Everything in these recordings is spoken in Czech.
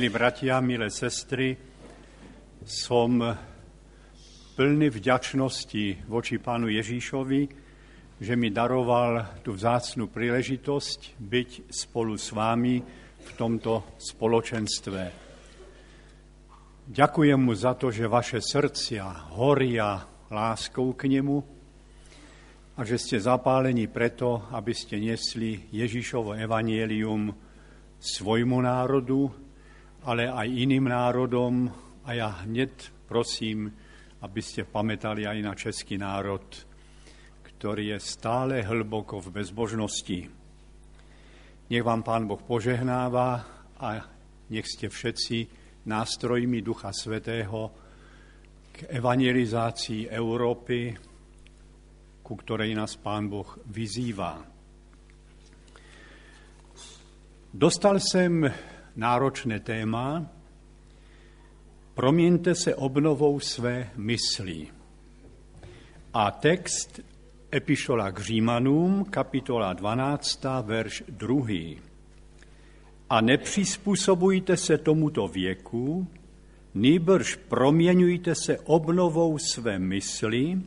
Milí bratia, milé sestry, som plný vďačnosti voči pánu Ježíšovi, že mi daroval tú vzácnu príležitosť byť spolu s vámi v tomto spoločenstve. Ďakujem mu za to, že vaše srdcia horia láskou k nemu a že ste zapálení preto, aby ste nesli Ježíšovo evanielium svojmu národu, ale aj iným národom. A ja hned prosím, aby ste pamätali aj na český národ, ktorý je stále hlboko v bezbožnosti. Nech vám Pán Boh požehnáva a nech ste všetci nástrojmi Ducha Svetého k evangelizácii Európy, ku ktorej nás Pán Boh vyzýva. Dostal jsem náročné téma, proměňte se obnovou své mysli. A text Epišola k Římanům, kapitola 12, verš 2. A nepřizpůsobujte se tomuto věku, nýbrž proměňujte se obnovou své mysli,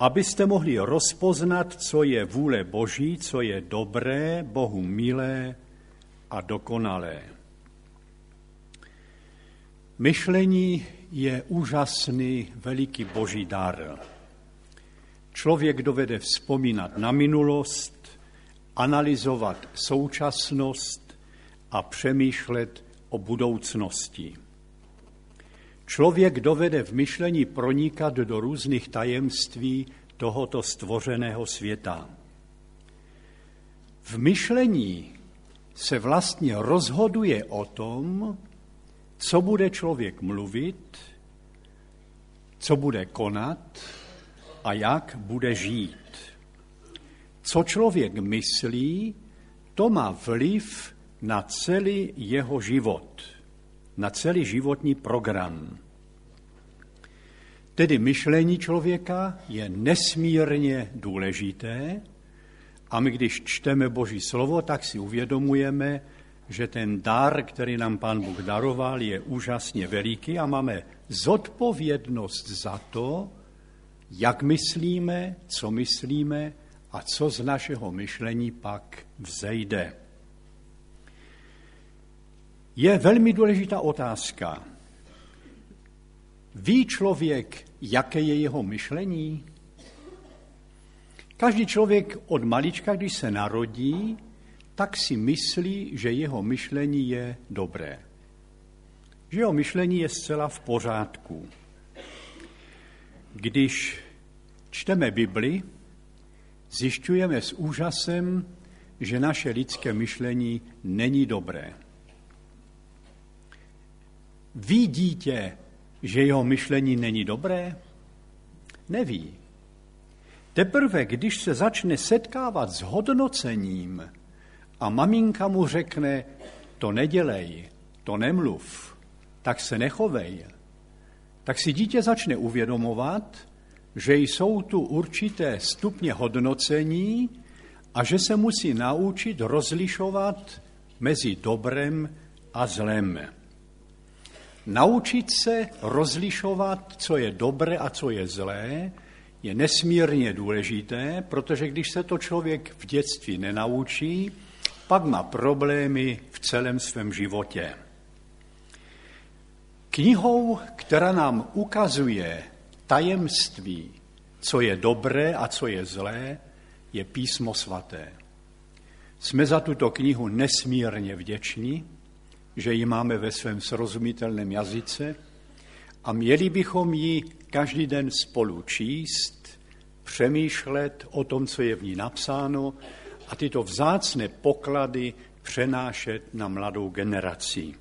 abyste mohli rozpoznat, co je vůle Boží, co je dobré, Bohu milé a dokonalé. Myšlení je úžasný, veliký boží dar. Člověk dovede vzpomínat na minulost, analyzovat současnost a přemýšlet o budoucnosti. Člověk dovede v myšlení pronikat do různých tajemství tohoto stvořeného světa. V myšlení se vlastně rozhoduje o tom, co bude člověk mluvit, co bude konat a jak bude žít. Co člověk myslí, to má vliv na celý jeho život, na celý životní program. Tedy myšlení člověka je nesmírně důležité, a my, když čteme Boží slovo, tak si uvědomujeme, že ten dar, který nám Pán Bůh daroval, je úžasně veliký a máme zodpovědnost za to, jak myslíme, co myslíme a co z našeho myšlení pak vzejde. Je velmi důležitá otázka. Ví člověk, jaké je jeho myšlení? Každý člověk od malička, když se narodí, tak si myslí, že jeho myšlení je dobré. Že jeho myšlení je zcela v pořádku. Když čteme Bibli, zjišťujeme s úžasem, že naše lidské myšlení není dobré. Ví dítě, že jeho myšlení není dobré? Neví. Teprve, když se začne setkávat s hodnocením a maminka mu řekne, to nedělej, to nemluv, tak se nechovej, tak si dítě začne uvědomovat, že jsou tu určité stupně hodnocení a že se musí naučit rozlišovat mezi dobrem a zlem. Naučit se rozlišovat, co je dobré a co je zlé, je nesmírně důležité, protože když se to člověk v dětství nenaučí, pak má problémy v celém svém životě. Knihou, která nám ukazuje tajemství, co je dobré a co je zlé, je písmo svaté. Jsme za tuto knihu nesmírně vděční, že ji máme ve svém srozumitelném jazyce a měli bychom ji každý den spolu číst, přemýšlet o tom, co je v ní napsáno a tyto vzácné poklady přenášet na mladou generaci.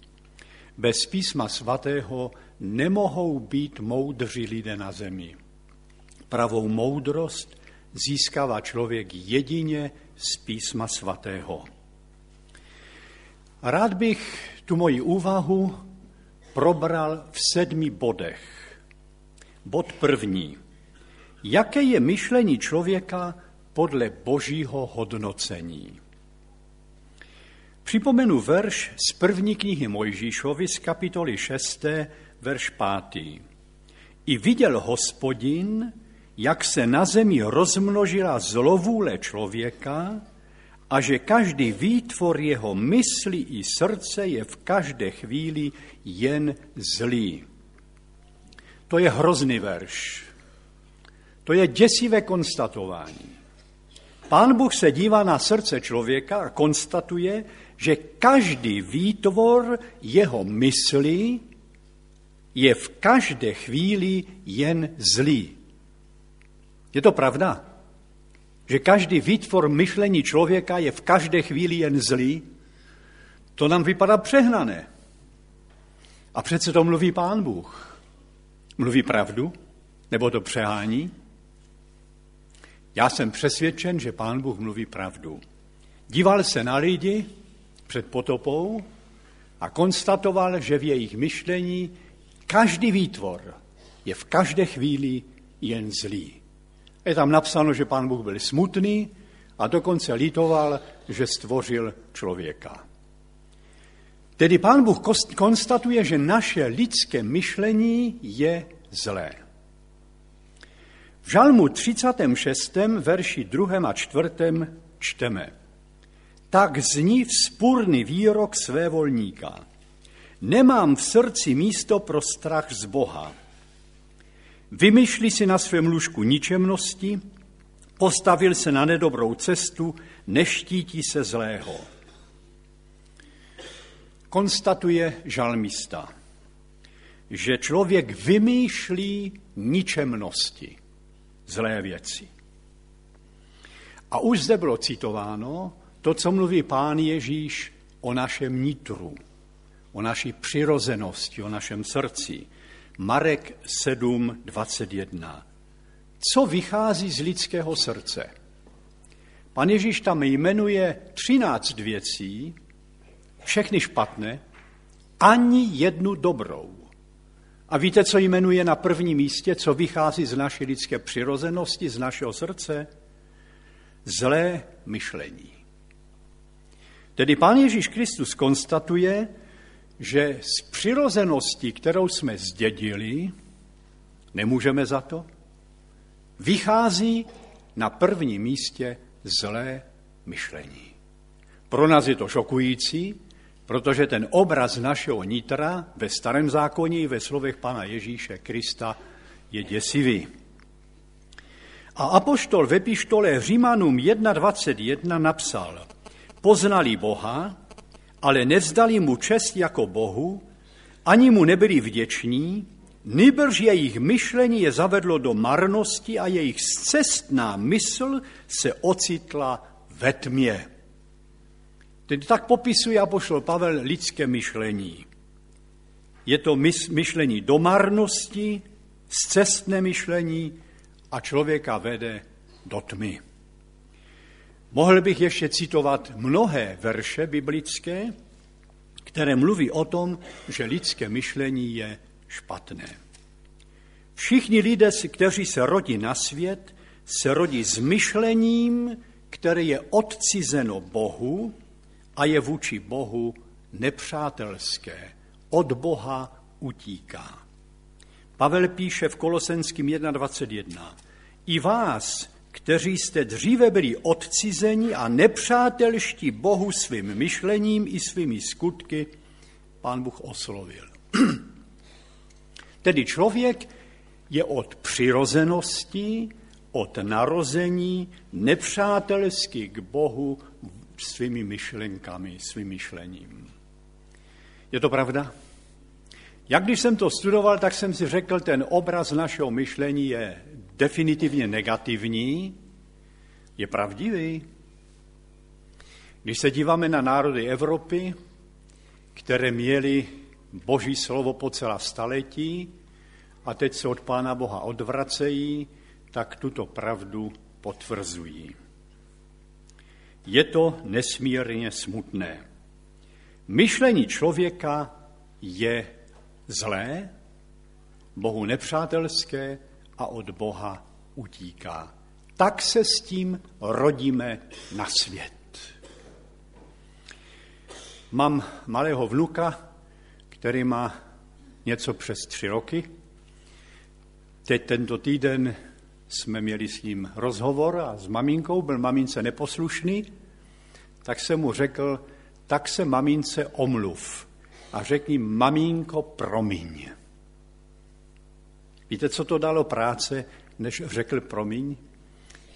Bez písma svatého nemohou být moudří lidé na zemi. Pravou moudrost získává člověk jedině z písma svatého. Rád bych tu moji úvahu probral v sedmi bodech. Bod první. Jaké je myšlení člověka podle božího hodnocení? Připomenu verš z první knihy Mojžíšovi z kapitoly 6, verš 5. I viděl hospodin, jak se na zemi rozmnožila zlovůle člověka a že každý výtvor jeho mysli i srdce je v každé chvíli jen zlý. To je hrozný verš. To je děsivé konstatování. Pán Bůh se dívá na srdce člověka a konstatuje, že každý výtvor jeho mysli je v každé chvíli jen zlý. Je to pravda? Že každý výtvor myšlení člověka je v každé chvíli jen zlý? To nám vypadá přehnané. A přece to mluví pán Bůh. Mluví pravdu? Nebo to přehání? Já jsem přesvědčen, že pán Bůh mluví pravdu. Díval se na lidi před potopou a konstatoval, že v jejich myšlení každý výtvor je v každé chvíli jen zlý. Je tam napsáno, že pán Bůh byl smutný a dokonce litoval, že stvořil člověka. Tedy pán Bůh konstatuje, že naše lidské myšlení je zlé. V žalmu 36. verši 2. a 4. čteme. Tak zní vzpůrný výrok své volníka. Nemám v srdci místo pro strach z Boha. Vymyšlí si na svém lůžku ničemnosti, postavil se na nedobrou cestu, neštítí se zlého. Konstatuje žalmista, že člověk vymýšlí ničemnosti, zlé věci. A už zde bylo citováno to, co mluví pán Ježíš o našem nitru, o naší přirozenosti, o našem srdci. Marek 7, 21. Co vychází z lidského srdce? Pan Ježíš tam jmenuje třináct věcí, všechny špatné, ani jednu dobrou. A víte, co jmenuje na prvním místě, co vychází z naší lidské přirozenosti, z našeho srdce? Zlé myšlení. Tedy Pán Ježíš Kristus konstatuje, že z přirozenosti, kterou jsme zdědili, nemůžeme za to, vychází na prvním místě zlé myšlení. Pro nás je to šokující, protože ten obraz našeho nitra ve starém zákoně i ve slovech Pana Ježíše Krista je děsivý. A apoštol ve pištole Římanům 1.21 napsal, poznali Boha, ale nevzdali mu čest jako Bohu, ani mu nebyli vděční, Nýbrž jejich myšlení je zavedlo do marnosti a jejich cestná mysl se ocitla ve tmě. Tedy tak popisuje apoštol Pavel lidské myšlení. Je to myšlení do marnosti, cestné myšlení a člověka vede do tmy. Mohl bych ještě citovat mnohé verše biblické, které mluví o tom, že lidské myšlení je špatné. Všichni lidé, kteří se rodí na svět, se rodí s myšlením, které je odcizeno Bohu a je vůči Bohu nepřátelské. Od Boha utíká. Pavel píše v Kolosenským 1.21. I vás, kteří jste dříve byli odcizeni a nepřátelští Bohu svým myšlením i svými skutky, pán Bůh oslovil. Tedy člověk je od přirozenosti, od narození nepřátelský k Bohu svými myšlenkami, svým myšlením. Je to pravda? Jak když jsem to studoval, tak jsem si řekl, ten obraz našeho myšlení je definitivně negativní, je pravdivý. Když se díváme na národy Evropy, které měly boží slovo po celá staletí a teď se od Pána Boha odvracejí, tak tuto pravdu potvrzují. Je to nesmírně smutné. Myšlení člověka je zlé, Bohu nepřátelské a od Boha utíká. Tak se s tím rodíme na svět. Mám malého vnuka, který má něco přes tři roky. Teď tento týden jsme měli s ním rozhovor a s maminkou, byl mamince neposlušný, tak jsem mu řekl, tak se mamince omluv a řekni, maminko, promiň. Víte, co to dalo práce, než řekl promiň?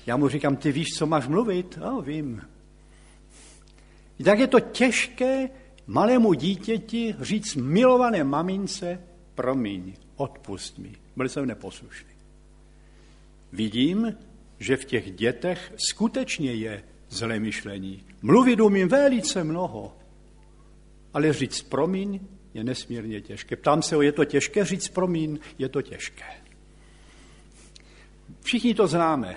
Já mu říkám, ty víš, co máš mluvit? A vím. Tak je to těžké malému dítěti říct milované mamince, promiň, odpust mi. Byl jsem neposlušný. Vidím, že v těch dětech skutečně je zlé myšlení. Mluvit umím velice mnoho, ale říct promiň je nesmírně těžké. Ptám se, je to těžké říct promiň? Je to těžké. Všichni to známe.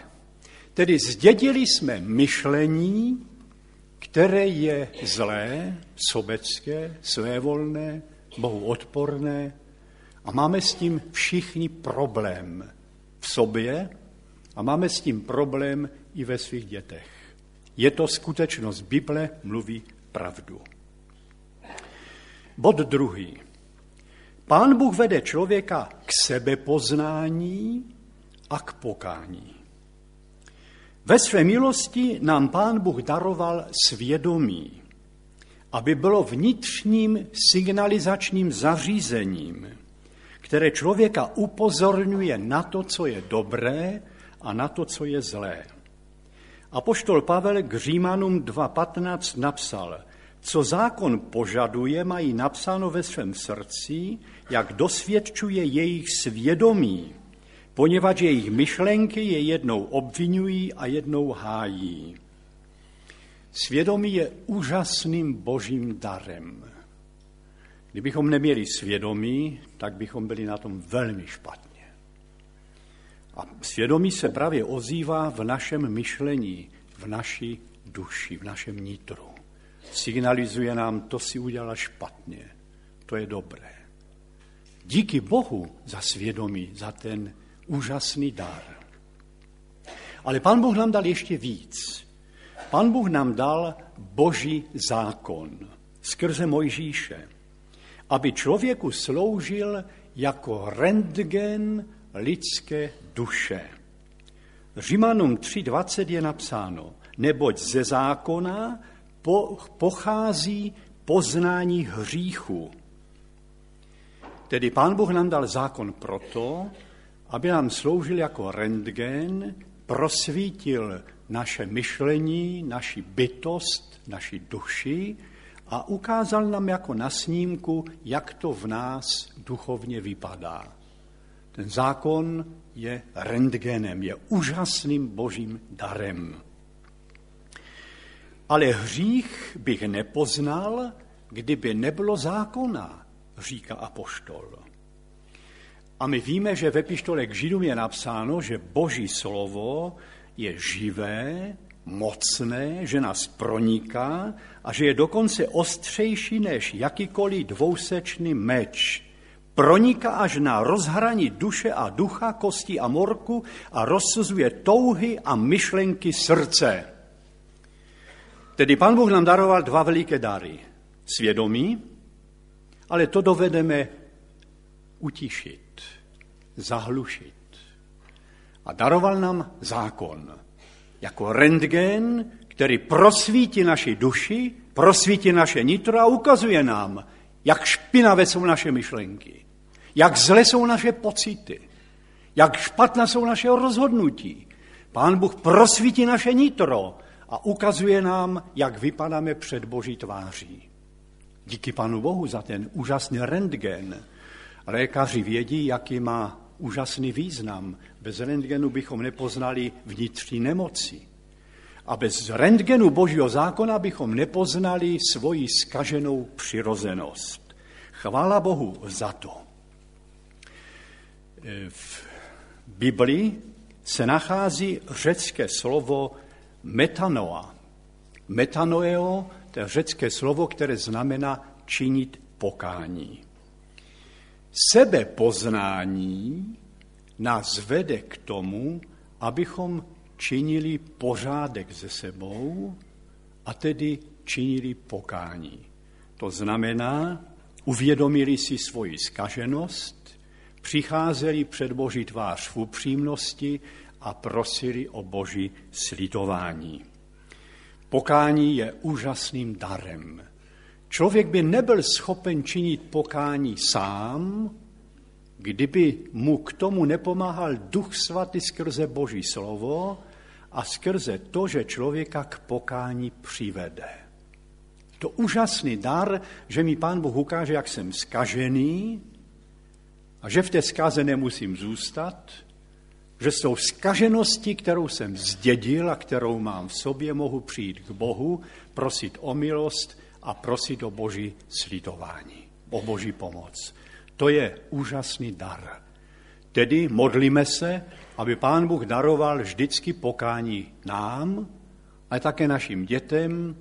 Tedy zdědili jsme myšlení, které je zlé, sobecké, svévolné, Bohu odporné a máme s tím všichni problém v sobě a máme s tím problém i ve svých dětech. Je to skutečnost. Bible mluví pravdu. Bod druhý. Pán Bůh vede člověka k sebepoznání a k pokání. Ve své milosti nám Pán Bůh daroval svědomí, aby bylo vnitřním signalizačním zařízením, které člověka upozorňuje na to, co je dobré a na to, co je zlé. Apoštol Pavel k Římanům 2.15 napsal, co zákon požaduje, mají napsáno ve svém srdci, jak dosvědčuje jejich svědomí, poněvadž jejich myšlenky je jednou obvinují a jednou hájí. Svědomí je úžasným božím darem. Kdybychom neměli svědomí, tak bychom byli na tom velmi špatně. A svědomí se právě ozývá v našem myšlení, v naší duši, v našem nitru. Signalizuje nám, to si udělala špatně, to je dobré. Díky Bohu za svědomí, za ten úžasný dar. Ale pan Bůh nám dal ještě víc. Pan Bůh nám dal boží zákon skrze Mojžíše, aby člověku sloužil jako rentgen lidské duše. Římanům 3.20 je napsáno, neboť ze zákona pochází poznání hříchu. Tedy pán Bůh nám dal zákon proto, aby nám sloužil jako rentgen, prosvítil naše myšlení, naši bytost, naši duši a ukázal nám jako na snímku, jak to v nás duchovně vypadá. Ten zákon je rentgenem, je úžasným božím darem. Ale hřích bych nepoznal, kdyby nebylo zákona, říká apoštol. A my víme, že ve pištole k Židům je napsáno, že boží slovo je živé, mocné, že nás proniká a že je dokonce ostřejší než jakýkoliv dvousečný meč. Proniká až na rozhraní duše a ducha, kosti a morku a rozsuzuje touhy a myšlenky srdce. Tedy Pán Bůh nám daroval dva veliké dary. Svědomí, ale to dovedeme utišit, zahlušit. A daroval nám zákon jako rentgen, který prosvítí naši duši, prosvítí naše nitro a ukazuje nám, jak špinavé jsou naše myšlenky, jak zle jsou naše pocity, jak špatná jsou naše rozhodnutí. Pán Bůh prosvítí naše nitro a ukazuje nám, jak vypadáme před Boží tváří. Díky Panu Bohu za ten úžasný rentgen. Lékaři vědí, jaký má úžasný význam. Bez rentgenu bychom nepoznali vnitřní nemoci. A bez rentgenu božího zákona bychom nepoznali svoji skaženou přirozenost. Chvála Bohu za to. V Biblii se nachází řecké slovo metanoa. Metanoeo, to je řecké slovo, které znamená činit pokání. Sebepoznání nás vede k tomu, abychom činili pořádek ze sebou a tedy činili pokání. To znamená, uvědomili si svoji skaženost, přicházeli před Boží tvář v upřímnosti a prosili o Boží slitování. Pokání je úžasným darem. Člověk by nebyl schopen činit pokání sám, kdyby mu k tomu nepomáhal Duch Svatý skrze Boží slovo a skrze to, že člověka k pokání přivede. To úžasný dar, že mi Pán Bůh ukáže, jak jsem skažený a že v té zkáze nemusím zůstat, že s tou skažeností, kterou jsem zdědil a kterou mám v sobě, mohu přijít k Bohu, prosit o milost a prosit o Boží slitování, o Boží pomoc. To je úžasný dar. Tedy modlíme se, aby Pán Bůh daroval vždycky pokání nám, ale také našim dětem,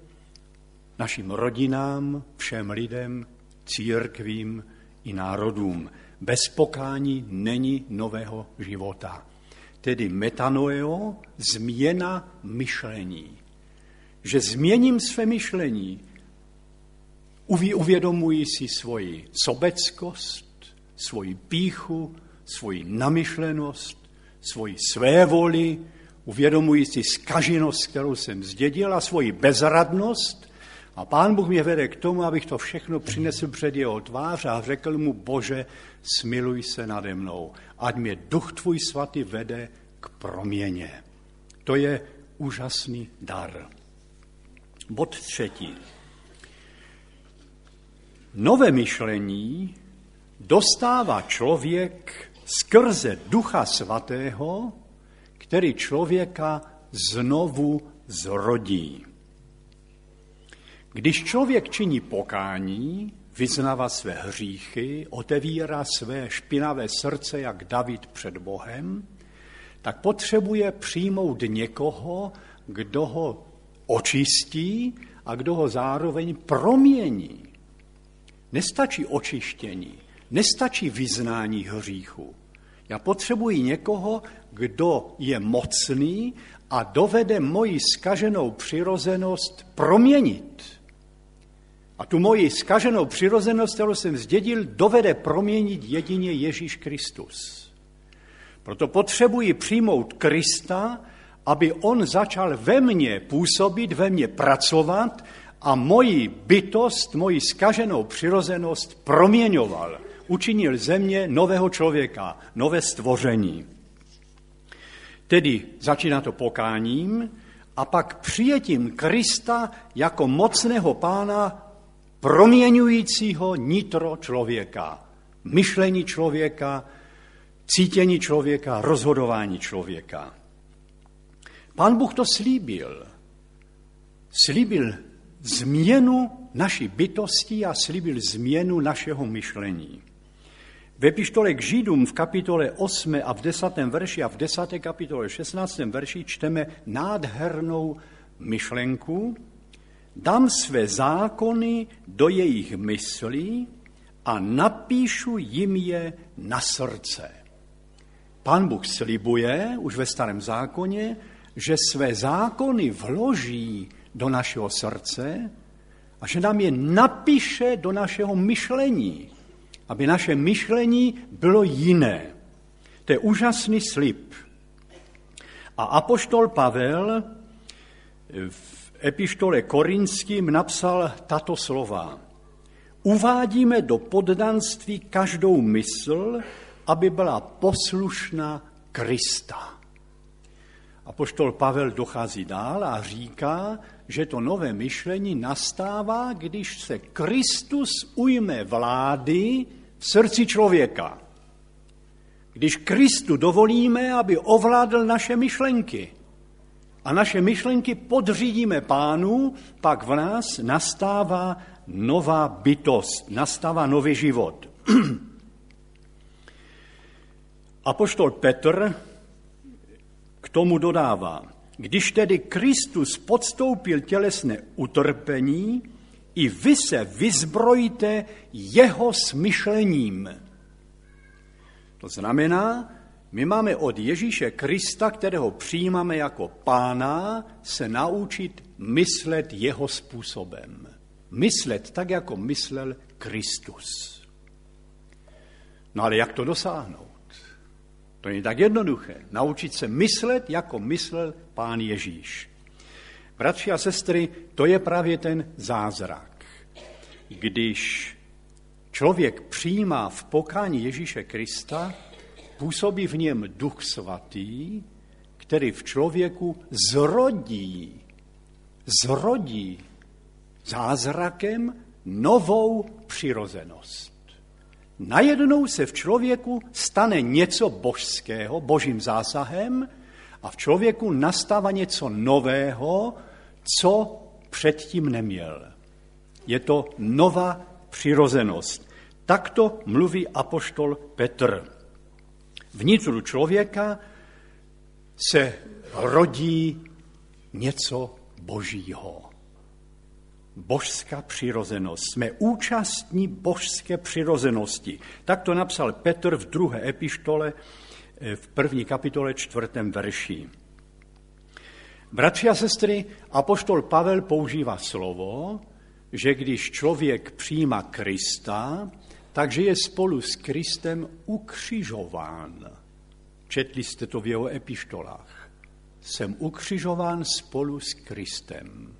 našim rodinám, všem lidem, církvím i národům. Bez pokání není nového života. Tedy metanoeo, změna myšlení. Že změním své myšlení, uvědomuji si svoji sobeckost, svoji píchu, svoji namyšlenost, svoji své voli, uvědomuji si skaženost, kterou jsem zdědil a svoji bezradnost. A pán Bůh mě vede k tomu, abych to všechno přinesl před jeho tvář a řekl mu, Bože, smiluj se nade mnou, ať mě duch tvůj svatý vede k proměně. To je úžasný dar. Bod třetí. Nové myšlení dostává člověk skrze Ducha Svatého, který člověka znovu zrodí. Když člověk činí pokání, vyznává své hříchy, otevírá své špinavé srdce, jak David před Bohem, tak potřebuje přijmout někoho, kdo ho očistí a kdo ho zároveň promění. Nestačí očištění, nestačí vyznání hříchu. Já potřebuji někoho, kdo je mocný a dovede moji skaženou přirozenost proměnit. A tu moji skaženou přirozenost, kterou jsem zdědil, dovede proměnit jedině Ježíš Kristus. Proto potřebuji přijmout Krista, aby on začal ve mně působit, ve mně pracovat a moji bytost, moji skaženou přirozenost proměňoval. Učinil země nového člověka, nové stvoření. Tedy začíná to pokáním a pak přijetím Krista jako mocného pána proměňujícího nitro člověka, myšlení člověka, cítění člověka, rozhodování člověka. Pán Bůh to slíbil. Slíbil změnu naší bytosti a slíbil změnu našeho myšlení. Ve epištole k Židům v kapitole 8 a v 10. verši a v 10. kapitole 16. verši čteme nádhernou myšlenku. Dám své zákony do jejich myslí a napíšu jim je na srdce. Pán Bůh slibuje už ve starém zákoně, že své zákony vloží do našeho srdce a že nám je napíše do našeho myšlení, aby naše myšlení bylo jiné. To je úžasný slib. A apoštol Pavel v epištole Korinským napsal tato slova. Uvádíme do poddanství každou mysl, aby byla poslušná Krista. A poštol Pavel dochází dál a říká, že to nové myšlení nastává, když se Kristus ujme vlády v srdci člověka. Když Kristu dovolíme, aby ovládl naše myšlenky. A naše myšlenky podřídíme pánu, pak v nás nastává nová bytost, nastává nový život. Apoštol Petr k tomu dodává, když tedy Kristus podstoupil tělesné utrpení, i vy se vyzbrojíte jeho smyšlením. To znamená, my máme od Ježíše Krista, kterého přijímáme jako pána, se naučit myslet jeho způsobem. Myslet tak, jako myslel Kristus. No ale jak to dosáhnout? To je tak jednoduché. Naučit se myslet, jako myslel pán Ježíš. Bratři a sestry, to je právě ten zázrak. Když člověk přijímá v pokání Ježíše Krista, působí v něm duch svatý, který v člověku zrodí, zrodí zázrakem novou přirozenost. Najednou se v člověku stane něco božského, božím zásahem a v člověku nastává něco nového, co předtím neměl. Je to nová přirozenost. Takto mluví apoštol Petr. Vnitru člověka se rodí něco božího. Božská přirozenost. Jsme účastní božské přirozenosti. Tak to napsal Petr v druhé epištole eh, v první kapitole čtvrtém verši. Bratři a sestry, apoštol Pavel používá slovo, že když člověk přijíma Krista, takže je spolu s Kristem ukřižován. Četli jste to v jeho epištolách. Jsem ukřižován spolu s Kristem.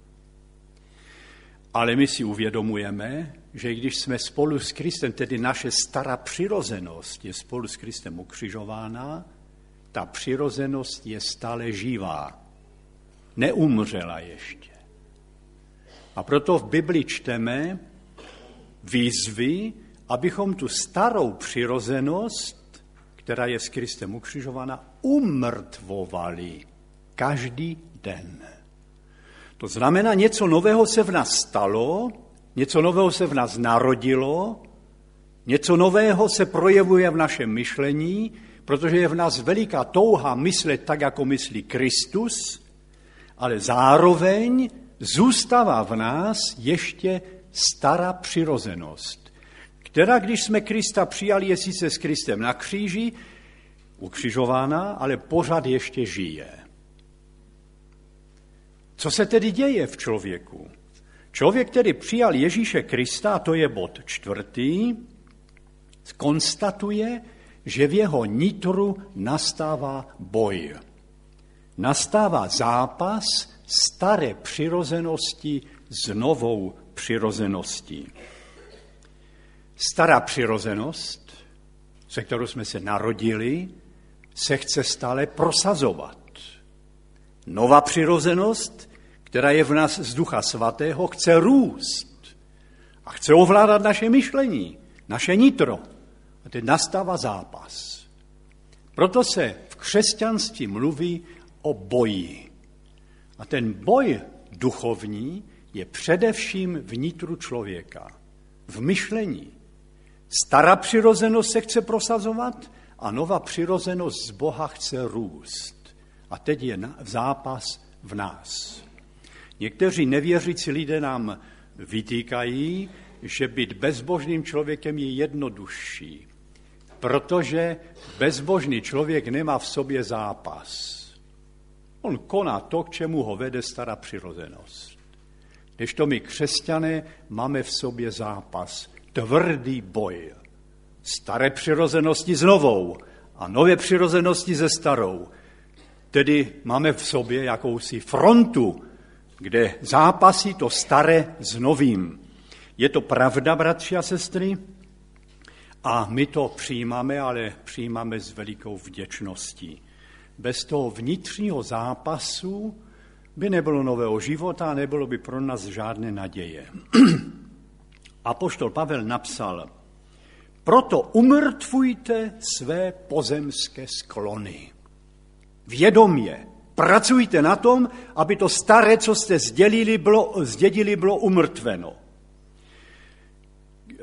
Ale my si uvědomujeme, že když jsme spolu s Kristem, tedy naše stará přirozenost je spolu s Kristem ukřižována, ta přirozenost je stále živá. Neumřela ještě. A proto v Bibli čteme výzvy, abychom tu starou přirozenost, která je s Kristem ukřižována, umrtvovali každý den. To znamená, něco nového se v nás stalo, něco nového se v nás narodilo, něco nového se projevuje v našem myšlení, protože je v nás veliká touha myslet tak, jako myslí Kristus, ale zároveň zůstává v nás ještě stará přirozenost která, když jsme Krista přijali, je sice s Kristem na kříži, ukřižována, ale pořád ještě žije. Co se tedy děje v člověku? Člověk, který přijal Ježíše Krista, a to je bod čtvrtý, konstatuje, že v jeho nitru nastává boj. Nastává zápas staré přirozenosti s novou přirozeností. Stará přirozenost, se kterou jsme se narodili, se chce stále prosazovat. Nová přirozenost, která je v nás z Ducha Svatého, chce růst a chce ovládat naše myšlení, naše nitro. A teď nastává zápas. Proto se v křesťanství mluví o boji. A ten boj duchovní je především vnitru člověka, v myšlení, Stará přirozenost se chce prosazovat a nová přirozenost z Boha chce růst. A teď je zápas v nás. Někteří nevěřící lidé nám vytýkají, že být bezbožným člověkem je jednodušší, protože bezbožný člověk nemá v sobě zápas. On koná to, k čemu ho vede stará přirozenost. Když to my křesťané máme v sobě zápas tvrdý boj. Staré přirozenosti s novou a nové přirozenosti se starou. Tedy máme v sobě jakousi frontu, kde zápasí to staré s novým. Je to pravda, bratři a sestry? A my to přijímáme, ale přijímáme s velikou vděčností. Bez toho vnitřního zápasu by nebylo nového života a nebylo by pro nás žádné naděje. Apoštol Pavel napsal, proto umrtvujte své pozemské sklony. Vědomě, pracujte na tom, aby to staré, co jste zdědili, bylo, zdědili, bylo umrtveno.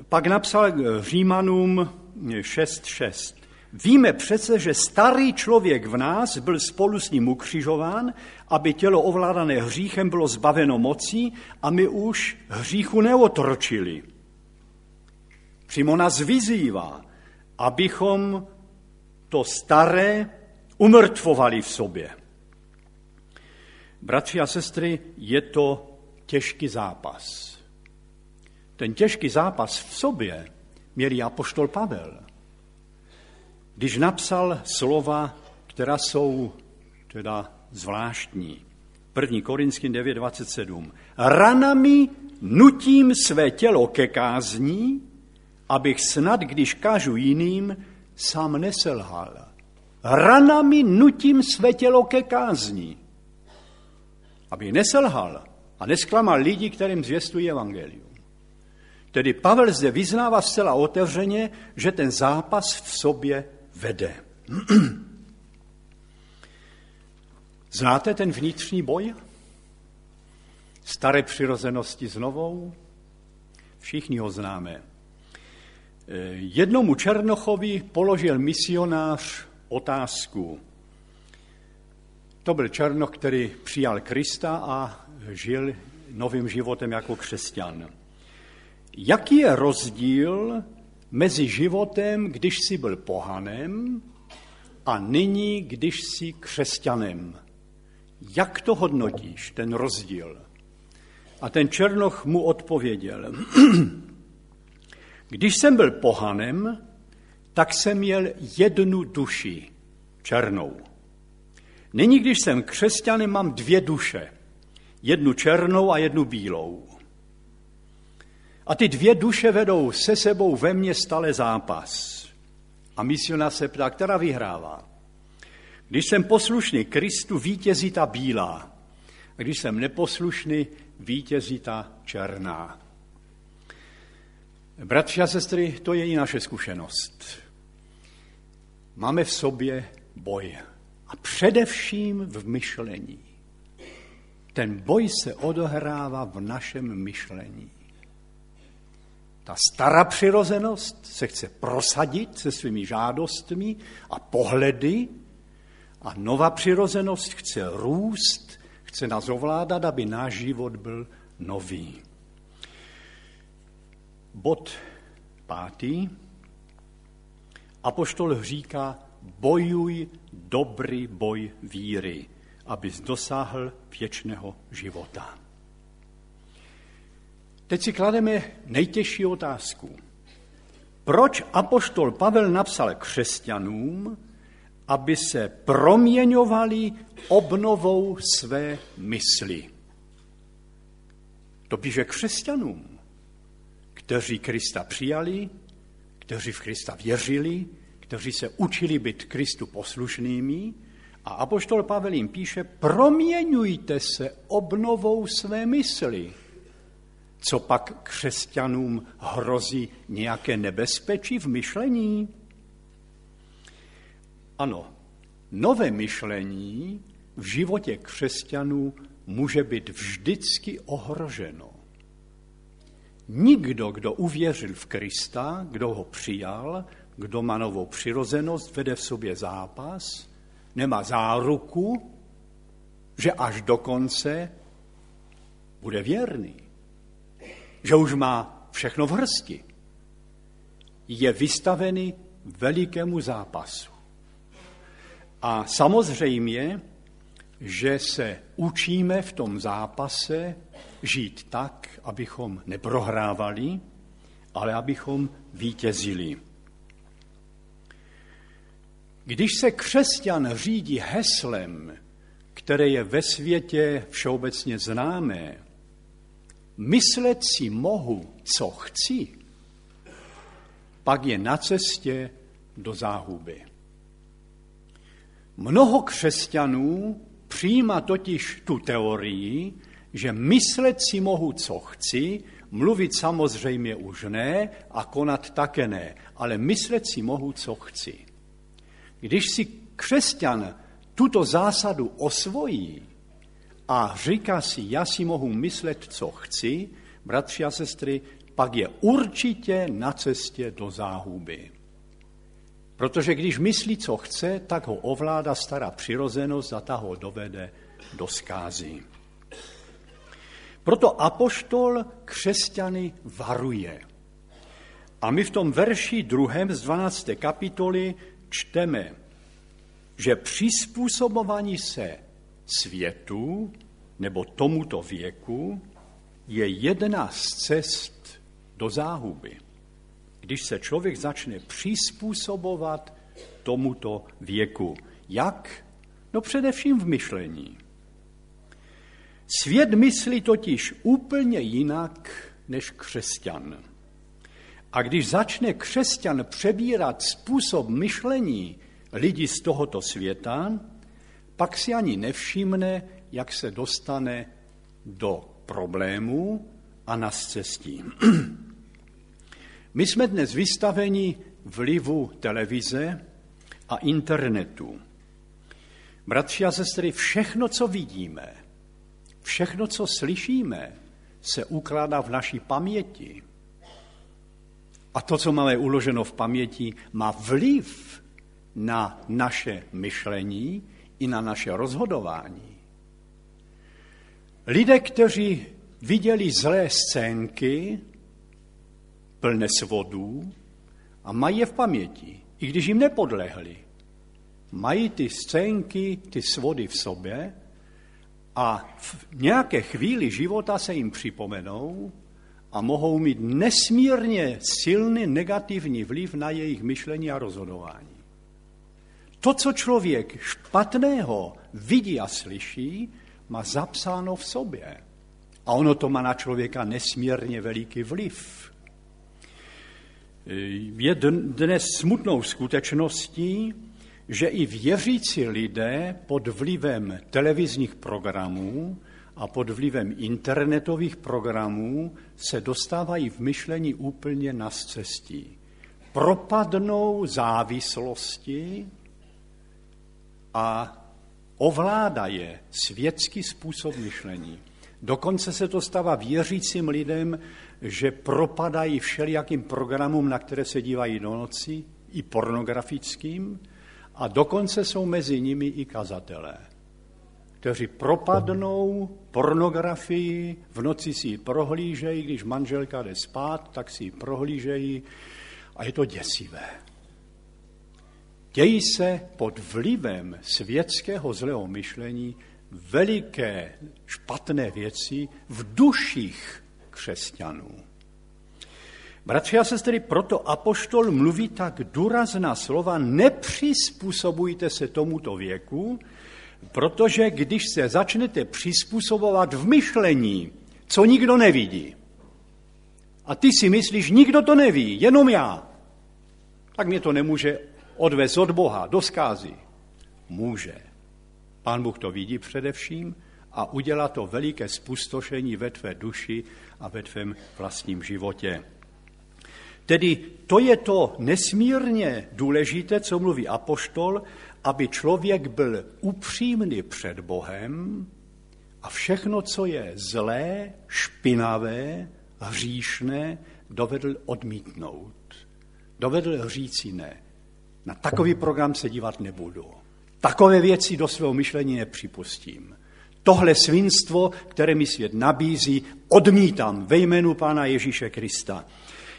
Pak napsal Římanům 6.6. Víme přece, že starý člověk v nás byl spolu s ním ukřižován, aby tělo ovládané hříchem bylo zbaveno mocí a my už hříchu neotročili. Přímo nás vyzývá, abychom to staré umrtvovali v sobě. Bratři a sestry, je to těžký zápas. Ten těžký zápas v sobě měl apoštol Pavel. Když napsal slova, která jsou teda zvláštní. 1. Korinským 9.27. Ranami nutím své tělo ke kázní, abych snad, když kážu jiným, sám neselhal. Ranami nutím své tělo ke kázni, aby neselhal a nesklamal lidi, kterým zvěstují evangelium. Tedy Pavel zde vyznává zcela otevřeně, že ten zápas v sobě vede. Znáte ten vnitřní boj? Staré přirozenosti s novou? Všichni ho známe. Jednomu Černochovi položil misionář otázku. To byl Černoch, který přijal Krista a žil novým životem jako křesťan. Jaký je rozdíl mezi životem, když jsi byl pohanem, a nyní, když jsi křesťanem? Jak to hodnotíš, ten rozdíl? A ten Černoch mu odpověděl, když jsem byl pohanem, tak jsem měl jednu duši, černou. Nyní, když jsem křesťanem, mám dvě duše. Jednu černou a jednu bílou. A ty dvě duše vedou se sebou ve mně stále zápas. A misiona se ptá, která vyhrává. Když jsem poslušný Kristu, vítězí ta bílá. A když jsem neposlušný, vítězí ta černá. Bratři a sestry, to je i naše zkušenost. Máme v sobě boj. A především v myšlení. Ten boj se odohrává v našem myšlení. Ta stará přirozenost se chce prosadit se svými žádostmi a pohledy a nová přirozenost chce růst, chce nás ovládat, aby náš život byl nový. Bod pátý. Apoštol říká, bojuj dobrý boj víry, abys dosáhl věčného života. Teď si klademe nejtěžší otázku. Proč apoštol Pavel napsal křesťanům, aby se proměňovali obnovou své mysli? To píše křesťanům, kteří Krista přijali, kteří v Krista věřili, kteří se učili být Kristu poslušnými. A apoštol Pavel jim píše, proměňujte se obnovou své mysli co pak křesťanům hrozí nějaké nebezpečí v myšlení? Ano, nové myšlení v životě křesťanů může být vždycky ohroženo. Nikdo, kdo uvěřil v Krista, kdo ho přijal, kdo má novou přirozenost, vede v sobě zápas, nemá záruku, že až do konce bude věrný že už má všechno v hrsti. Je vystavený velikému zápasu. A samozřejmě, že se učíme v tom zápase žít tak, abychom neprohrávali, ale abychom vítězili. Když se křesťan řídí heslem, které je ve světě všeobecně známé, myslet si mohu, co chci, pak je na cestě do záhuby. Mnoho křesťanů přijímá totiž tu teorii, že myslet si mohu, co chci, mluvit samozřejmě už ne a konat také ne, ale myslet si mohu, co chci. Když si křesťan tuto zásadu osvojí a říká si, já si mohu myslet, co chci, bratři a sestry, pak je určitě na cestě do záhuby. Protože když myslí, co chce, tak ho ovládá stará přirozenost a ta ho dovede do skázy. Proto apoštol křesťany varuje. A my v tom verši druhém z 12. kapitoly čteme, že přizpůsobování se světu nebo tomuto věku je jedna z cest do záhuby. Když se člověk začne přizpůsobovat tomuto věku. Jak? No především v myšlení. Svět myslí totiž úplně jinak než křesťan. A když začne křesťan přebírat způsob myšlení lidí z tohoto světa, pak si ani nevšimne, jak se dostane do problémů a na cestí. My jsme dnes vystaveni vlivu televize a internetu. Bratři a sestry, všechno, co vidíme, všechno, co slyšíme, se ukládá v naší paměti. A to, co máme uloženo v paměti, má vliv na naše myšlení i na naše rozhodování. Lidé, kteří viděli zlé scénky, plné svodů, a mají je v paměti, i když jim nepodlehli. Mají ty scénky, ty svody v sobě a v nějaké chvíli života se jim připomenou a mohou mít nesmírně silný negativní vliv na jejich myšlení a rozhodování. To, co člověk špatného vidí a slyší, má zapsáno v sobě. A ono to má na člověka nesmírně veliký vliv. Je dnes smutnou skutečností, že i věřící lidé pod vlivem televizních programů a pod vlivem internetových programů se dostávají v myšlení úplně na cestí. Propadnou závislosti a ovládá je světský způsob myšlení. Dokonce se to stává věřícím lidem, že propadají všelijakým programům, na které se dívají do noci, i pornografickým, a dokonce jsou mezi nimi i kazatelé, kteří propadnou pornografii, v noci si ji prohlížejí, když manželka jde spát, tak si ji prohlížejí a je to děsivé. Dějí se pod vlivem světského zlého myšlení veliké špatné věci v duších křesťanů. Bratři a sestry, proto apoštol mluví tak důrazná slova, nepřizpůsobujte se tomuto věku, protože když se začnete přizpůsobovat v myšlení, co nikdo nevidí, a ty si myslíš, nikdo to neví, jenom já, tak mě to nemůže odvést od Boha do skázy. Může. Pán Bůh to vidí především a udělá to veliké spustošení ve tvé duši a ve tvém vlastním životě. Tedy to je to nesmírně důležité, co mluví apoštol, aby člověk byl upřímný před Bohem a všechno, co je zlé, špinavé, hříšné, dovedl odmítnout. Dovedl říci ne. Na takový program se dívat nebudu. Takové věci do svého myšlení nepřipustím. Tohle svinstvo, které mi svět nabízí, odmítám ve jménu Pána Ježíše Krista.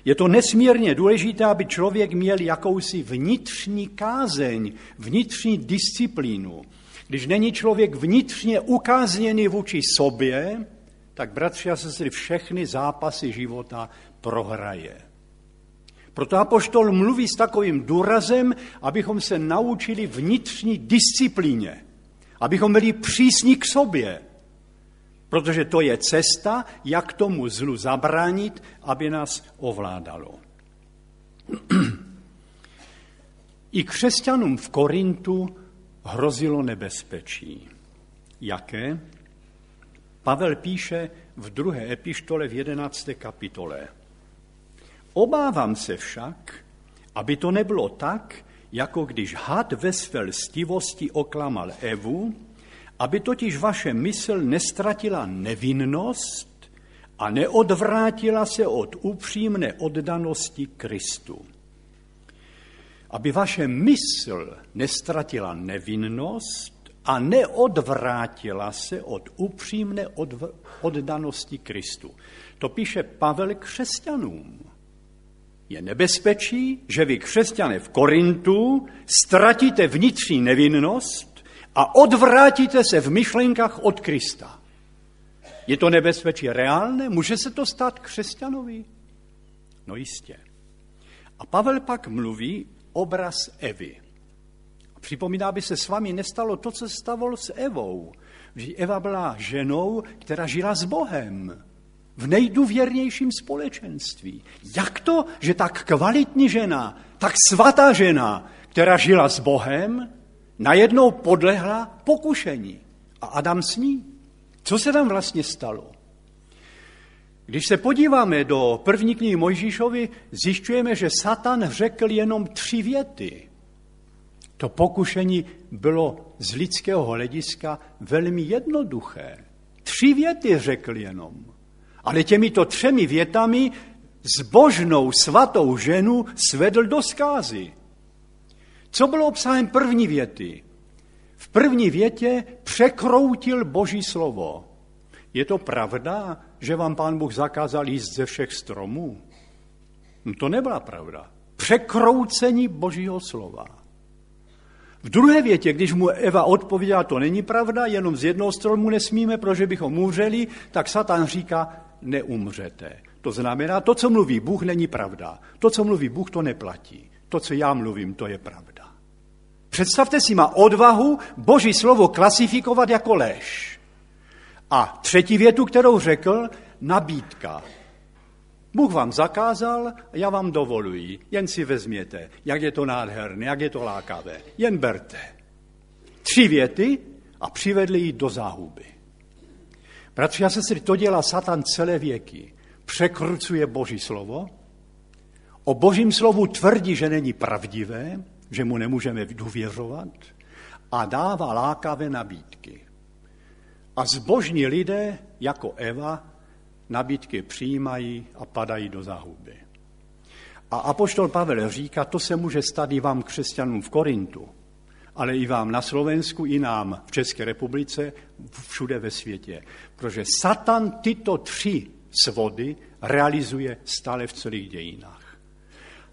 Je to nesmírně důležité, aby člověk měl jakousi vnitřní kázeň, vnitřní disciplínu. Když není člověk vnitřně ukázněný vůči sobě, tak bratři a sestry všechny zápasy života prohraje. Proto apoštol mluví s takovým důrazem, abychom se naučili vnitřní disciplíně, abychom byli přísní k sobě, protože to je cesta, jak tomu zlu zabránit, aby nás ovládalo. I křesťanům v Korintu hrozilo nebezpečí. Jaké? Pavel píše v druhé epištole v jedenácté kapitole. Obávám se však, aby to nebylo tak, jako když had ve své lstivosti oklamal Evu, aby totiž vaše mysl nestratila nevinnost a neodvrátila se od upřímné oddanosti Kristu. Aby vaše mysl nestratila nevinnost a neodvrátila se od upřímné oddanosti Kristu. To píše Pavel křesťanům. Je nebezpečí, že vy křesťané v Korintu ztratíte vnitřní nevinnost a odvrátíte se v myšlenkách od Krista. Je to nebezpečí reálné? Může se to stát křesťanovi? No jistě. A Pavel pak mluví obraz Evy. Připomíná, aby se s vámi nestalo to, co se stalo s Evou. Že Eva byla ženou, která žila s Bohem v nejdůvěrnějším společenství. Jak to, že tak kvalitní žena, tak svatá žena, která žila s Bohem, najednou podlehla pokušení. A Adam s ní. Co se tam vlastně stalo? Když se podíváme do první knihy Mojžíšovi, zjišťujeme, že Satan řekl jenom tři věty. To pokušení bylo z lidského hlediska velmi jednoduché. Tři věty řekl jenom. Ale těmito třemi větami zbožnou svatou ženu svedl do zkázy. Co bylo obsahem první věty? V první větě překroutil Boží slovo. Je to pravda, že vám pán Bůh zakázal jíst ze všech stromů? No to nebyla pravda. Překroucení Božího slova. V druhé větě, když mu Eva odpověděla, to není pravda, jenom z jednoho stromu nesmíme, protože bychom umřeli, tak Satan říká, neumřete. To znamená, to, co mluví Bůh, není pravda. To, co mluví Bůh, to neplatí. To, co já mluvím, to je pravda. Představte si, má odvahu Boží slovo klasifikovat jako lež. A třetí větu, kterou řekl, nabídka. Bůh vám zakázal, já vám dovoluji, jen si vezměte, jak je to nádherné, jak je to lákavé, jen berte. Tři věty a přivedli ji do záhuby. Bratři a sestry, to dělá Satan celé věky. Překrucuje Boží slovo, o Božím slovu tvrdí, že není pravdivé, že mu nemůžeme důvěřovat a dává lákavé nabídky. A zbožní lidé, jako Eva, nabídky přijímají a padají do záhuby. A apoštol Pavel říká, to se může stát i vám křesťanům v Korintu ale i vám na Slovensku, i nám v České republice, všude ve světě. Protože Satan tyto tři svody realizuje stále v celých dějinách.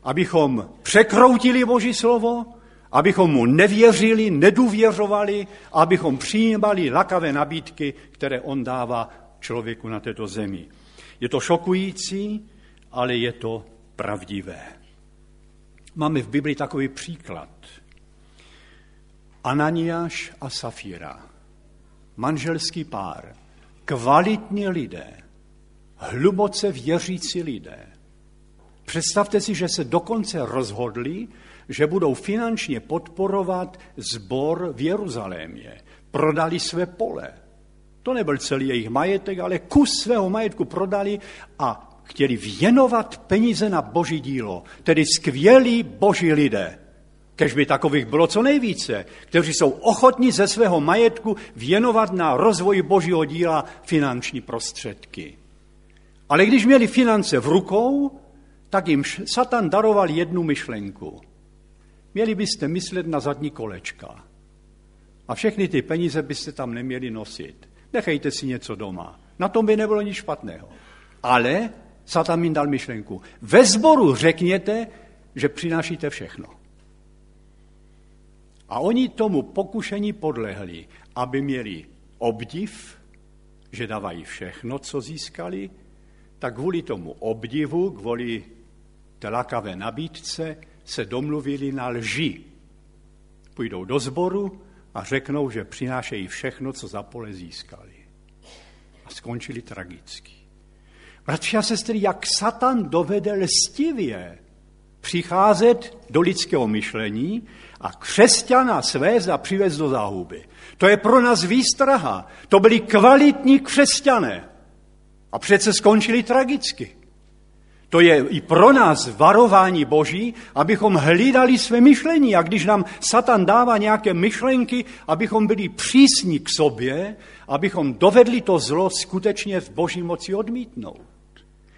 Abychom překroutili Boží slovo, abychom mu nevěřili, nedůvěřovali, abychom přijímali lakavé nabídky, které on dává člověku na této zemi. Je to šokující, ale je to pravdivé. Máme v Biblii takový příklad. Ananiáš a Safíra, manželský pár, kvalitní lidé, hluboce věřící lidé. Představte si, že se dokonce rozhodli, že budou finančně podporovat zbor v Jeruzalémě. Prodali své pole. To nebyl celý jejich majetek, ale kus svého majetku prodali a chtěli věnovat peníze na boží dílo. Tedy skvělí boží lidé. Kež by takových bylo co nejvíce, kteří jsou ochotní ze svého majetku věnovat na rozvoj božího díla finanční prostředky. Ale když měli finance v rukou, tak jim Satan daroval jednu myšlenku. Měli byste myslet na zadní kolečka. A všechny ty peníze byste tam neměli nosit. Nechejte si něco doma. Na tom by nebylo nic špatného. Ale Satan jim dal myšlenku. Ve sboru řekněte, že přinášíte všechno. A oni tomu pokušení podlehli, aby měli obdiv, že dávají všechno, co získali, tak kvůli tomu obdivu, kvůli té lakavé nabídce, se domluvili na lži. Půjdou do sboru a řeknou, že přinášejí všechno, co za pole získali. A skončili tragicky. Bratři a sestry, jak Satan dovede lstivě přicházet do lidského myšlení a křesťana svést a přivést do záhuby. To je pro nás výstraha. To byli kvalitní křesťané. A přece skončili tragicky. To je i pro nás varování Boží, abychom hlídali své myšlení. A když nám Satan dává nějaké myšlenky, abychom byli přísní k sobě, abychom dovedli to zlo skutečně v Boží moci odmítnout.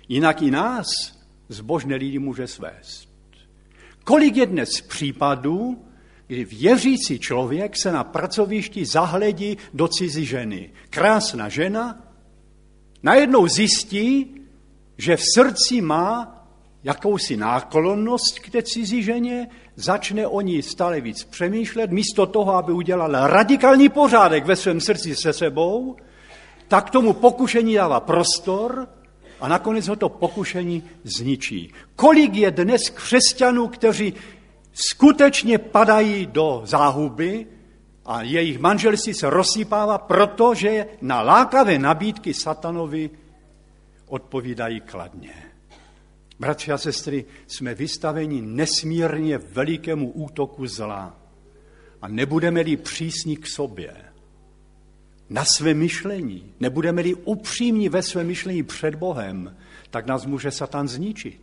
Jinak i nás zbožné lidi může svést. Kolik je dnes případů, kdy věřící člověk se na pracovišti zahledí do cizí ženy. Krásná žena, najednou zjistí, že v srdci má jakousi náklonnost k té cizí ženě, začne o ní stále víc přemýšlet, místo toho, aby udělal radikální pořádek ve svém srdci se sebou, tak tomu pokušení dává prostor a nakonec ho to pokušení zničí. Kolik je dnes křesťanů, kteří skutečně padají do záhuby a jejich manželství se rozsýpává, protože na lákavé nabídky satanovi odpovídají kladně. Bratři a sestry, jsme vystaveni nesmírně velikému útoku zla a nebudeme-li přísní k sobě, na své myšlení, nebudeme-li upřímní ve svém myšlení před Bohem, tak nás může Satan zničit,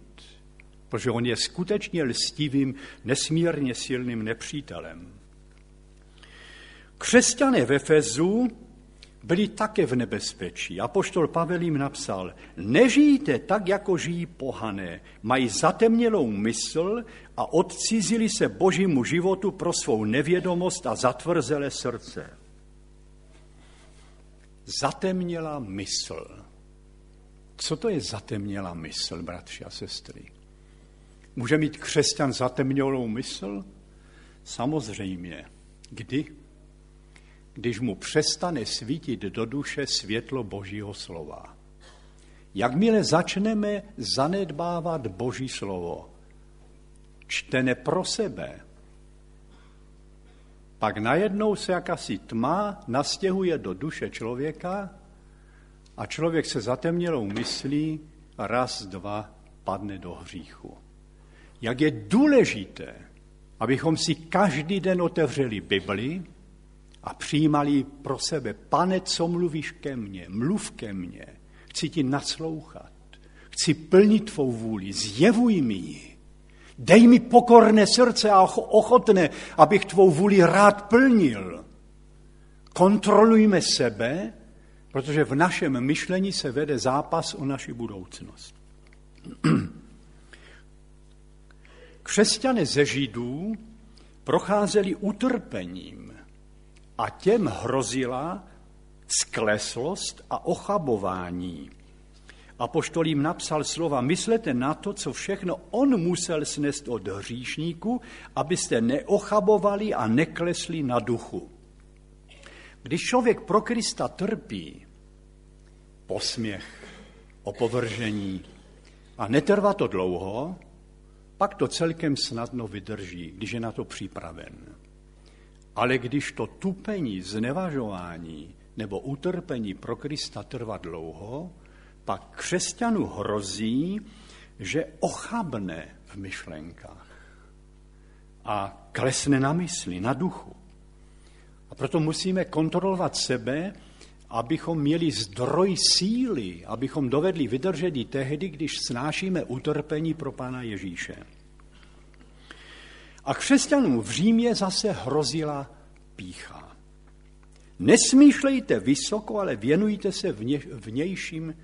protože on je skutečně lstivým, nesmírně silným nepřítelem. Křesťané ve Fezu byli také v nebezpečí. Apoštol Pavel jim napsal, nežijte tak, jako žijí pohané, mají zatemnělou mysl a odcizili se božímu životu pro svou nevědomost a zatvrzelé srdce. Zatemněla mysl. Co to je zatemnělá mysl, bratři a sestry? Může mít křesťan zatemnělou mysl? Samozřejmě. Kdy? když mu přestane svítit do duše světlo Božího slova. Jakmile začneme zanedbávat Boží slovo, čtené pro sebe, pak najednou se jakási tma nastěhuje do duše člověka a člověk se zatemnělou myslí raz, dva padne do hříchu. Jak je důležité, abychom si každý den otevřeli Bibli, a přijímali pro sebe, pane, co mluvíš ke mně, mluv ke mně, chci ti naslouchat, chci plnit tvou vůli, zjevuj mi ji. Dej mi pokorné srdce a ochotné, abych tvou vůli rád plnil. Kontrolujme sebe, protože v našem myšlení se vede zápas o naši budoucnost. Křesťané ze Židů procházeli utrpením, a těm hrozila skleslost a ochabování. A poštolím napsal slova, myslete na to, co všechno on musel snést od hříšníku, abyste neochabovali a neklesli na duchu. Když člověk pro Krista trpí, posměch, opovržení a netrvá to dlouho, pak to celkem snadno vydrží, když je na to připraven. Ale když to tupení, znevažování nebo utrpení pro Krista trvá dlouho, pak křesťanu hrozí, že ochabne v myšlenkách a klesne na mysli, na duchu. A proto musíme kontrolovat sebe, abychom měli zdroj síly, abychom dovedli vydržet i tehdy, když snášíme utrpení pro Pána Ježíše. A křesťanům v Římě zase hrozila pícha. Nesmýšlejte vysoko, ale věnujte se vně, vnějším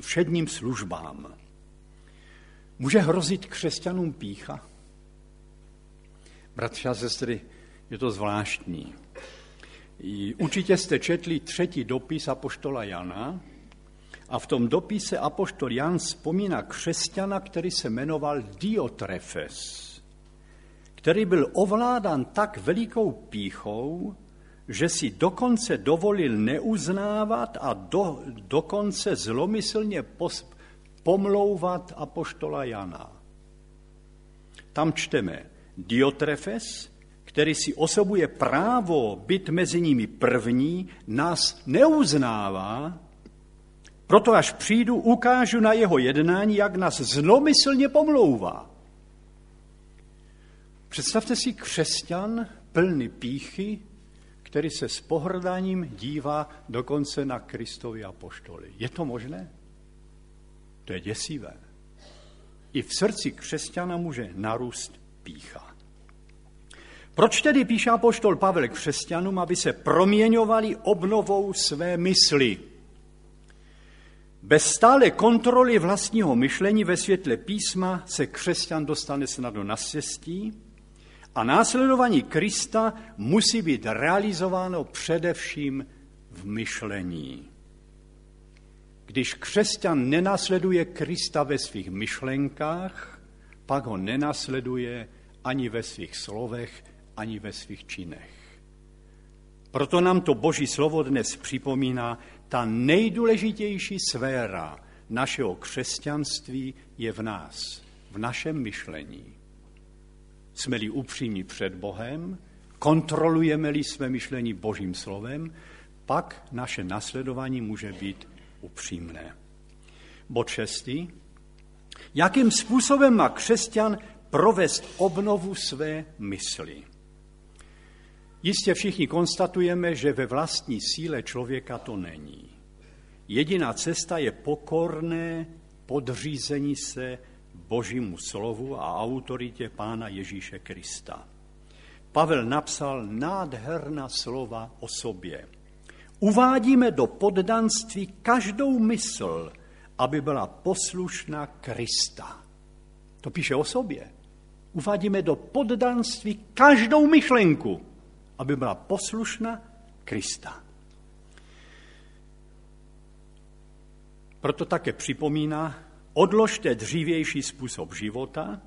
všedním službám. Může hrozit křesťanům pícha? Bratři a sestry, je to zvláštní. Určitě jste četli třetí dopis Apoštola Jana a v tom dopise Apoštol Jan vzpomíná křesťana, který se jmenoval Diotrefes který byl ovládán tak velikou píchou, že si dokonce dovolil neuznávat a do, dokonce zlomyslně pos, pomlouvat apoštola Jana. Tam čteme, Diotrefes, který si osobuje právo být mezi nimi první, nás neuznává, proto až přijdu, ukážu na jeho jednání, jak nás zlomyslně pomlouvá. Představte si křesťan plný píchy, který se s pohrdáním dívá dokonce na Kristovi apoštoly. Je to možné? To je děsivé. i v srdci křesťana může narůst pícha. Proč tedy píše apoštol Pavel křesťanům, aby se proměňovali obnovou své mysli? Bez stále kontroly vlastního myšlení ve světle písma se křesťan dostane snadno na cestí a následování Krista musí být realizováno především v myšlení. Když křesťan nenasleduje Krista ve svých myšlenkách, pak ho nenasleduje ani ve svých slovech, ani ve svých činech. Proto nám to Boží slovo dnes připomíná, ta nejdůležitější sféra našeho křesťanství je v nás, v našem myšlení. Jsme-li upřímní před Bohem, kontrolujeme-li své myšlení Božím slovem, pak naše nasledování může být upřímné. Bod šestý. Jakým způsobem má křesťan provést obnovu své mysli? Jistě všichni konstatujeme, že ve vlastní síle člověka to není. Jediná cesta je pokorné podřízení se Božímu slovu a autoritě Pána Ježíše Krista. Pavel napsal nádherná slova o sobě. Uvádíme do poddanství každou mysl, aby byla poslušná Krista. To píše o sobě. Uvádíme do poddanství každou myšlenku, aby byla poslušná Krista. Proto také připomíná, odložte dřívější způsob života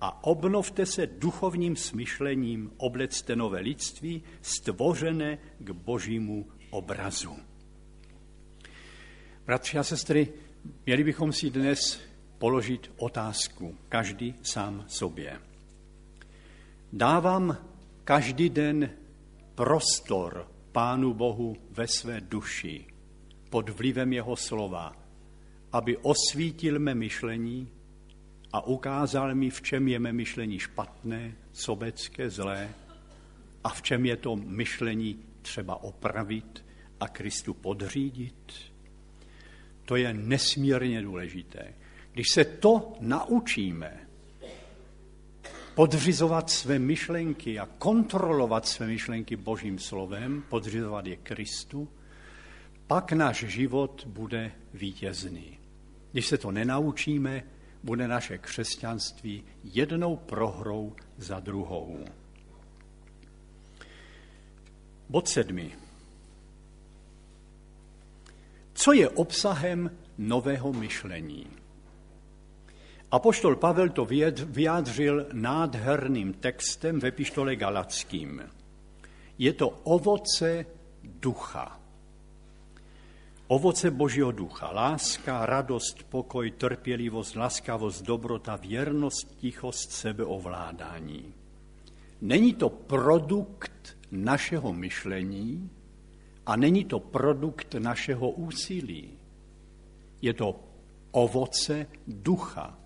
a obnovte se duchovním smyšlením, oblecte nové lidství, stvořené k božímu obrazu. Bratři a sestry, měli bychom si dnes položit otázku, každý sám sobě. Dávám každý den prostor Pánu Bohu ve své duši pod vlivem jeho slova, aby osvítil mé myšlení a ukázal mi, v čem je mé myšlení špatné, sobecké, zlé a v čem je to myšlení třeba opravit a Kristu podřídit. To je nesmírně důležité. Když se to naučíme, podřizovat své myšlenky a kontrolovat své myšlenky Božím slovem, podřizovat je Kristu, pak náš život bude vítězný. Když se to nenaučíme, bude naše křesťanství jednou prohrou za druhou. Bod sedmi. Co je obsahem nového myšlení? Apoštol Pavel to vyjádřil nádherným textem ve pištole Galackým. Je to ovoce ducha. Ovoce Božího ducha, láska, radost, pokoj, trpělivost, laskavost, dobrota, věrnost, tichost, sebeovládání. Není to produkt našeho myšlení a není to produkt našeho úsilí. Je to ovoce ducha.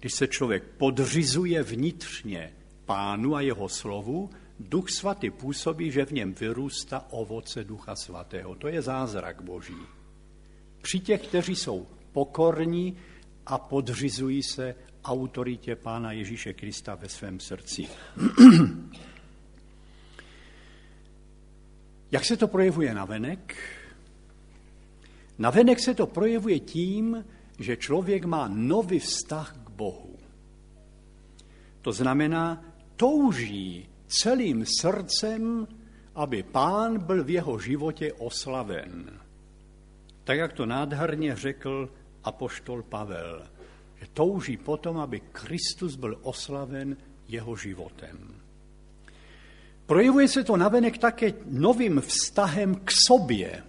Když se člověk podřizuje vnitřně pánu a jeho slovu, duch svatý působí, že v něm vyrůstá ovoce ducha svatého. To je zázrak boží. Při těch, kteří jsou pokorní a podřizují se autoritě Pána Ježíše Krista ve svém srdci. Jak se to projevuje na venek? Na venek se to projevuje tím, že člověk má nový vztah k Bohu. To znamená, touží celým srdcem, aby pán byl v jeho životě oslaven. Tak, jak to nádherně řekl apoštol Pavel, že touží potom, aby Kristus byl oslaven jeho životem. Projevuje se to navenek také novým vztahem k sobě.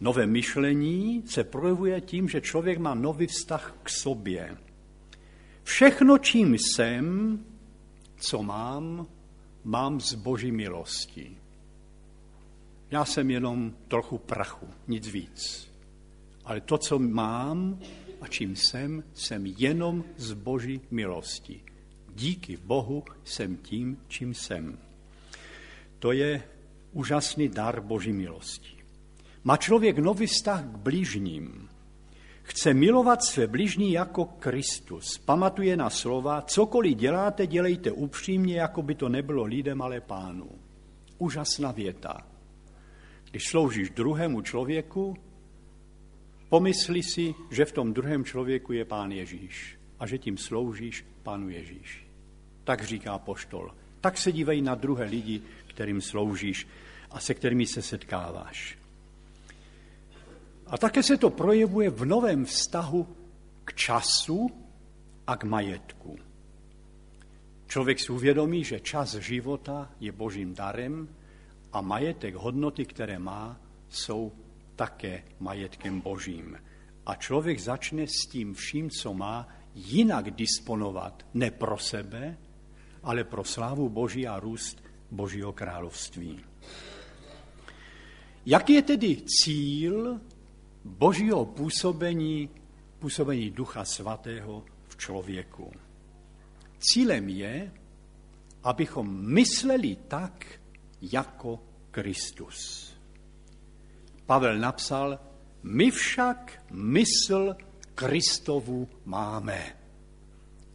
Nové myšlení se projevuje tím, že člověk má nový vztah k sobě. Všechno, čím jsem, co mám, mám z boží milosti. Já jsem jenom trochu prachu, nic víc. Ale to, co mám a čím jsem, jsem jenom z boží milosti. Díky Bohu jsem tím, čím jsem. To je úžasný dar boží milosti. Má člověk nový vztah k blížním. Chce milovat své bližní jako Kristus. Pamatuje na slova, cokoliv děláte, dělejte upřímně, jako by to nebylo lidem, ale pánu. Úžasná věta. Když sloužíš druhému člověku, pomysli si, že v tom druhém člověku je pán Ježíš a že tím sloužíš pánu Ježíš. Tak říká poštol. Tak se dívej na druhé lidi, kterým sloužíš a se kterými se setkáváš. A také se to projevuje v novém vztahu k času a k majetku. Člověk si uvědomí, že čas života je božím darem a majetek, hodnoty, které má, jsou také majetkem božím. A člověk začne s tím vším, co má, jinak disponovat ne pro sebe, ale pro slávu Boží a růst Božího království. Jaký je tedy cíl Božího působení, působení Ducha Svatého v člověku? Cílem je, abychom mysleli tak, jako Kristus. Pavel napsal, my však mysl Kristovu máme.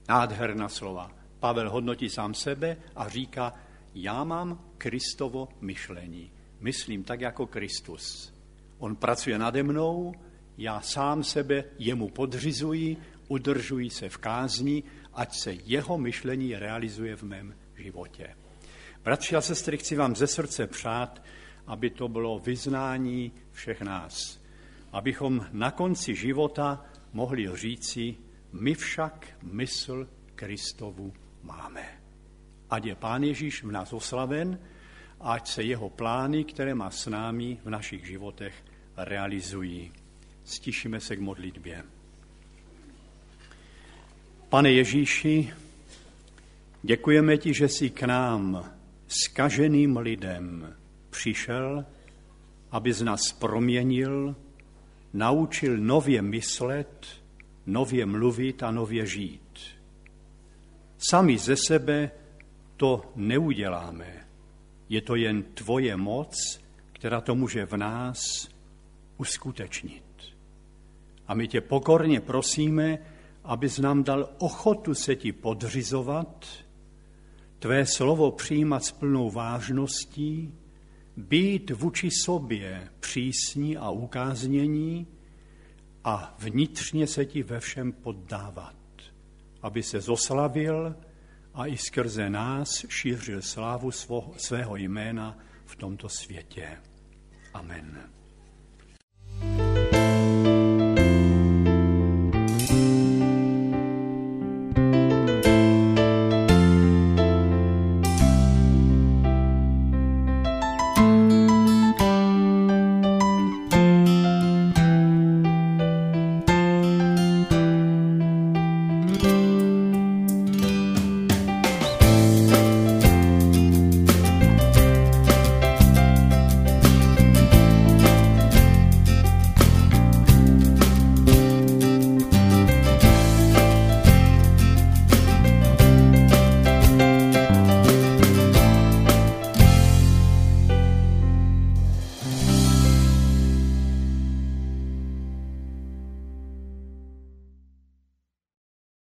Nádherná slova. Pavel hodnotí sám sebe a říká, já mám Kristovo myšlení. Myslím tak jako Kristus. On pracuje nade mnou, já sám sebe jemu podřizuji, udržuji se v kázni, ať se jeho myšlení realizuje v mém životě. Bratři a sestry, chci vám ze srdce přát, aby to bylo vyznání všech nás. Abychom na konci života mohli říci, my však mysl Kristovu máme. Ať je Pán Ježíš v nás oslaven, ať se jeho plány, které má s námi v našich životech, realizují. Stišíme se k modlitbě. Pane Ježíši, děkujeme ti, že jsi k nám, skaženým lidem, přišel, aby z nás proměnil, naučil nově myslet, nově mluvit a nově žít. Sami ze sebe to neuděláme. Je to jen tvoje moc, která to může v nás uskutečnit. A my tě pokorně prosíme, abys nám dal ochotu se ti podřizovat, tvé slovo přijímat s plnou vážností, být vůči sobě přísní a ukáznění a vnitřně se ti ve všem poddávat, aby se zoslavil a i skrze nás šířil slávu svého jména v tomto světě. Amen. Bye.